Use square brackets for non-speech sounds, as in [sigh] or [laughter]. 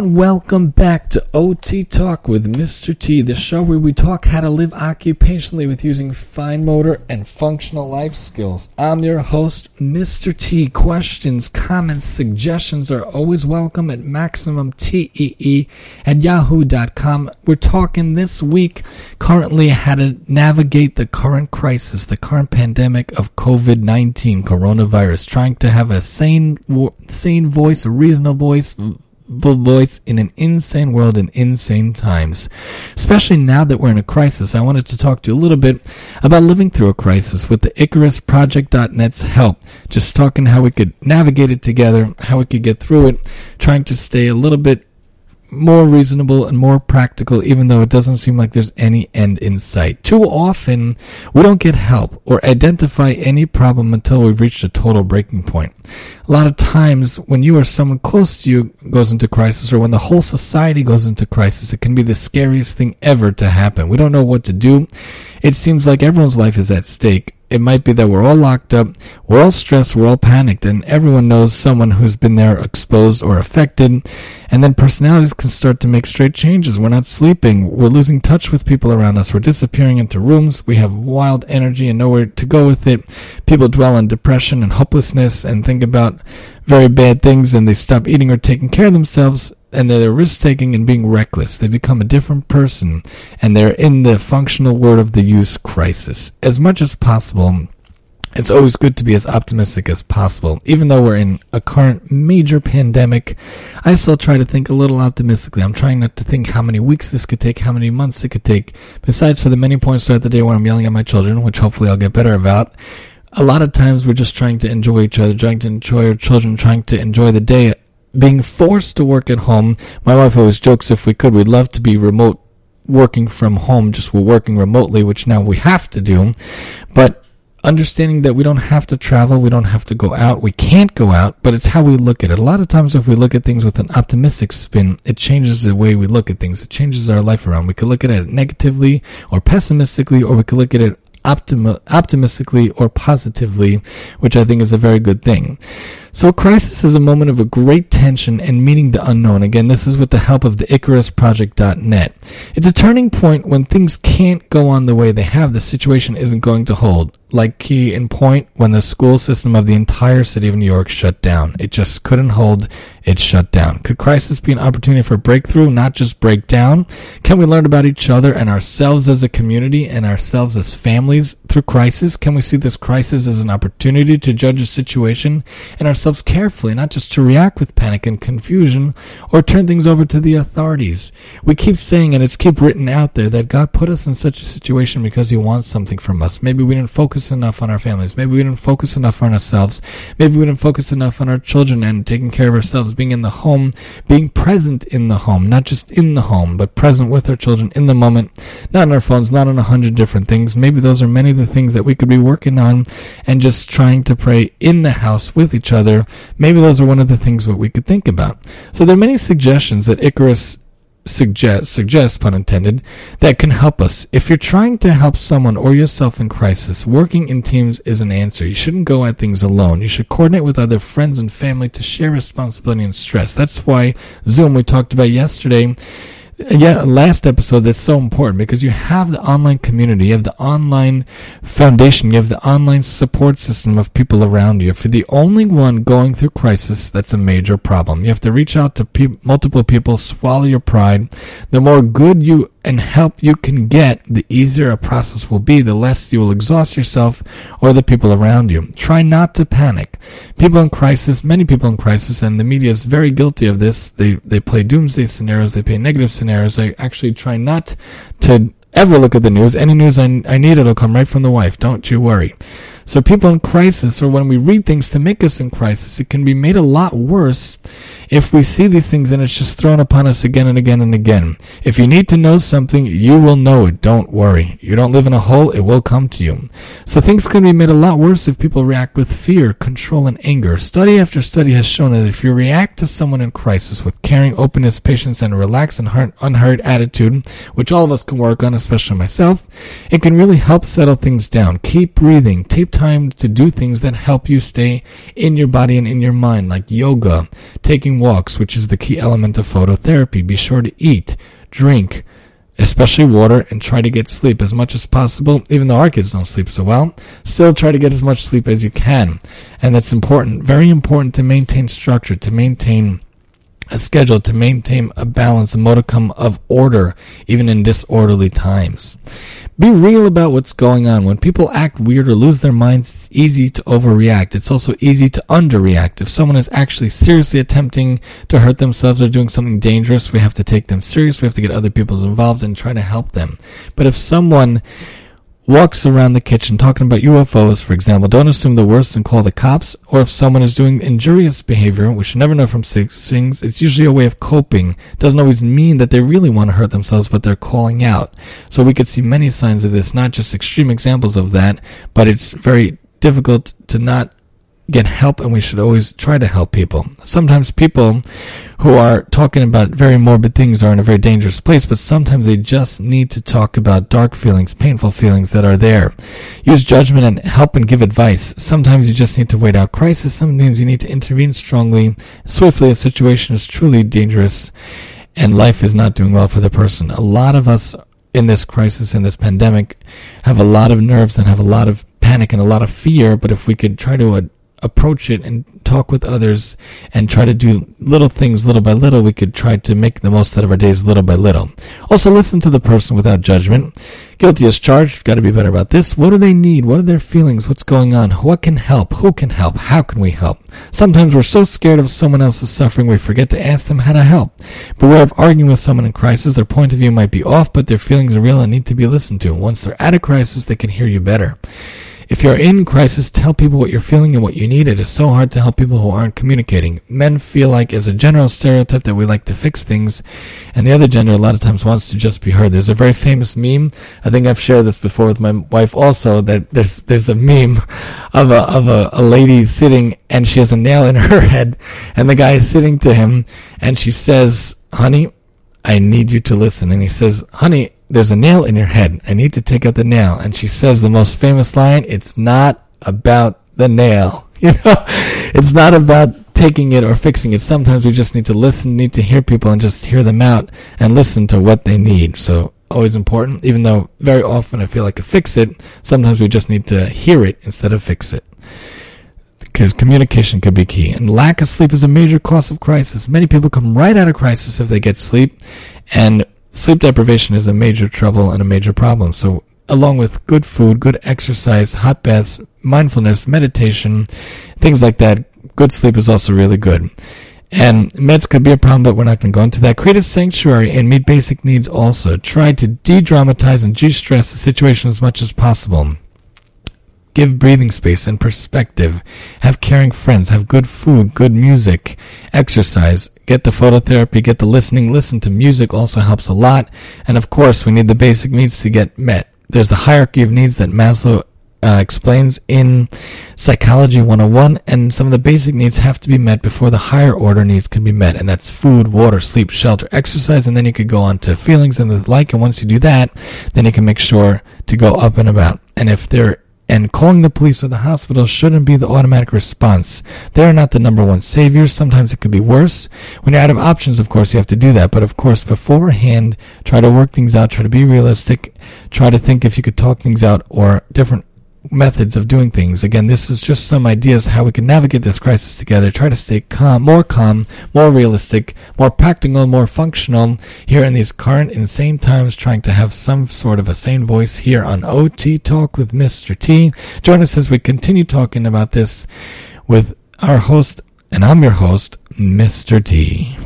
and welcome back to OT Talk with Mr. T, the show where we talk how to live occupationally with using fine motor and functional life skills. I'm your host, Mr. T. Questions, comments, suggestions are always welcome at MaximumTEE at yahoo.com. We're talking this week currently how to navigate the current crisis, the current pandemic of COVID 19 coronavirus, trying to have a sane, sane voice, a reasonable voice voice in an insane world in insane times. Especially now that we're in a crisis, I wanted to talk to you a little bit about living through a crisis with the IcarusProject.net's help. Just talking how we could navigate it together, how we could get through it, trying to stay a little bit more reasonable and more practical, even though it doesn't seem like there's any end in sight. Too often, we don't get help or identify any problem until we've reached a total breaking point. A lot of times, when you or someone close to you goes into crisis, or when the whole society goes into crisis, it can be the scariest thing ever to happen. We don't know what to do. It seems like everyone's life is at stake it might be that we're all locked up, we're all stressed, we're all panicked, and everyone knows someone who's been there exposed or affected. And then personalities can start to make straight changes. We're not sleeping, we're losing touch with people around us, we're disappearing into rooms, we have wild energy and nowhere to go with it. People dwell on depression and hopelessness and think about very bad things and they stop eating or taking care of themselves and they're risk taking and being reckless. They become a different person and they're in the functional word of the use crisis. As much as possible, it's always good to be as optimistic as possible. Even though we're in a current major pandemic, I still try to think a little optimistically. I'm trying not to think how many weeks this could take, how many months it could take. Besides, for the many points throughout the day when I'm yelling at my children, which hopefully I'll get better about, a lot of times we're just trying to enjoy each other, trying to enjoy our children, trying to enjoy the day being forced to work at home. My wife always jokes if we could, we'd love to be remote working from home, just we're working remotely, which now we have to do. But understanding that we don't have to travel, we don't have to go out, we can't go out, but it's how we look at it. A lot of times, if we look at things with an optimistic spin, it changes the way we look at things. It changes our life around. We could look at it negatively or pessimistically, or we could look at it optimi- optimistically or positively, which I think is a very good thing. So, a crisis is a moment of a great tension and meeting the unknown. Again, this is with the help of the IcarusProject.net. It's a turning point when things can't go on the way they have. The situation isn't going to hold. Like key in point when the school system of the entire city of New York shut down. It just couldn't hold. It shut down. Could crisis be an opportunity for breakthrough, not just breakdown? Can we learn about each other and ourselves as a community and ourselves as families through crisis? Can we see this crisis as an opportunity to judge a situation and ourselves carefully, not just to react with panic and confusion or turn things over to the authorities. We keep saying, and it's keep written out there, that God put us in such a situation because He wants something from us. Maybe we didn't focus enough on our families. Maybe we didn't focus enough on ourselves. Maybe we didn't focus enough on our children and taking care of ourselves, being in the home, being present in the home, not just in the home, but present with our children in the moment, not on our phones, not on a hundred different things. Maybe those are many of the things that we could be working on and just trying to pray in the house with each other, maybe those are one of the things that we could think about. So there are many suggestions that Icarus suggest suggests pun intended that can help us. If you're trying to help someone or yourself in crisis working in teams is an answer. You shouldn't go at things alone. You should coordinate with other friends and family to share responsibility and stress. That's why zoom we talked about yesterday yeah, last episode that's so important because you have the online community, you have the online foundation, you have the online support system of people around you. If you're the only one going through crisis, that's a major problem. You have to reach out to pe- multiple people, swallow your pride. The more good you and help you can get, the easier a process will be, the less you will exhaust yourself or the people around you. Try not to panic. People in crisis, many people in crisis, and the media is very guilty of this. They, they play doomsday scenarios, they play negative scenarios. I actually try not to ever look at the news. Any news I, I need, it'll come right from the wife. Don't you worry. So people in crisis, or when we read things to make us in crisis, it can be made a lot worse if we see these things and it's just thrown upon us again and again and again. If you need to know something, you will know it. Don't worry. You don't live in a hole, it will come to you. So things can be made a lot worse if people react with fear, control, and anger. Study after study has shown that if you react to someone in crisis with caring, openness, patience, and a relaxed and unhurried attitude, which all of us can work on, especially myself, it can really help settle things down. Keep breathing. Take time to do things that help you stay in your body and in your mind, like yoga, taking walks, which is the key element of phototherapy. Be sure to eat, drink, especially water, and try to get sleep as much as possible. Even though our kids don't sleep so well, still try to get as much sleep as you can. And that's important, very important to maintain structure, to maintain a schedule to maintain a balance, a modicum of order, even in disorderly times. Be real about what's going on. When people act weird or lose their minds, it's easy to overreact. It's also easy to underreact. If someone is actually seriously attempting to hurt themselves or doing something dangerous, we have to take them serious. We have to get other people involved and try to help them. But if someone walks around the kitchen talking about UFOs, for example, don't assume the worst and call the cops. Or if someone is doing injurious behavior, we should never know from six things, it's usually a way of coping. It doesn't always mean that they really want to hurt themselves, but they're calling out. So we could see many signs of this, not just extreme examples of that, but it's very difficult to not get help and we should always try to help people. Sometimes people who are talking about very morbid things are in a very dangerous place, but sometimes they just need to talk about dark feelings, painful feelings that are there. Use judgment and help and give advice. Sometimes you just need to wait out crisis. Sometimes you need to intervene strongly, swiftly. A situation is truly dangerous and life is not doing well for the person. A lot of us in this crisis, in this pandemic, have a lot of nerves and have a lot of panic and a lot of fear, but if we could try to uh, approach it and talk with others and try to do little things little by little, we could try to make the most out of our days little by little. Also, listen to the person without judgment. Guilty as charged. Got to be better about this. What do they need? What are their feelings? What's going on? What can help? Who can help? How can we help? Sometimes we're so scared of someone else's suffering we forget to ask them how to help. Beware of arguing with someone in crisis. Their point of view might be off, but their feelings are real and need to be listened to. Once they're out of crisis, they can hear you better. If you're in crisis, tell people what you're feeling and what you need. It is so hard to help people who aren't communicating. Men feel like, as a general stereotype, that we like to fix things, and the other gender a lot of times wants to just be heard. There's a very famous meme. I think I've shared this before with my wife also. That there's there's a meme of a of a, a lady sitting and she has a nail in her head, and the guy is sitting to him, and she says, "Honey, I need you to listen." And he says, "Honey." There's a nail in your head. I need to take out the nail. And she says the most famous line, it's not about the nail. [laughs] You know, it's not about taking it or fixing it. Sometimes we just need to listen, need to hear people and just hear them out and listen to what they need. So always important, even though very often I feel like a fix it, sometimes we just need to hear it instead of fix it. Because communication could be key. And lack of sleep is a major cause of crisis. Many people come right out of crisis if they get sleep. And sleep deprivation is a major trouble and a major problem. So, along with good food, good exercise, hot baths, mindfulness, meditation, things like that, good sleep is also really good. And meds could be a problem, but we're not going to go into that. Create a sanctuary and meet basic needs also. Try to de dramatize and de stress the situation as much as possible. Give breathing space and perspective. Have caring friends. Have good food, good music, exercise. Get the phototherapy, get the listening. Listen to music also helps a lot. And of course, we need the basic needs to get met. There's the hierarchy of needs that Maslow uh, explains in Psychology 101, and some of the basic needs have to be met before the higher order needs can be met, and that's food, water, sleep, shelter, exercise, and then you could go on to feelings and the like. And once you do that, then you can make sure to go up and about. And if there and calling the police or the hospital shouldn't be the automatic response. They are not the number one saviors. Sometimes it could be worse. When you're out of options, of course, you have to do that. But of course, beforehand, try to work things out, try to be realistic, try to think if you could talk things out or different methods of doing things. Again, this is just some ideas how we can navigate this crisis together. Try to stay calm, more calm, more realistic, more practical, more functional here in these current insane times, trying to have some sort of a sane voice here on OT Talk with Mr. T. Join us as we continue talking about this with our host, and I'm your host, Mr. T.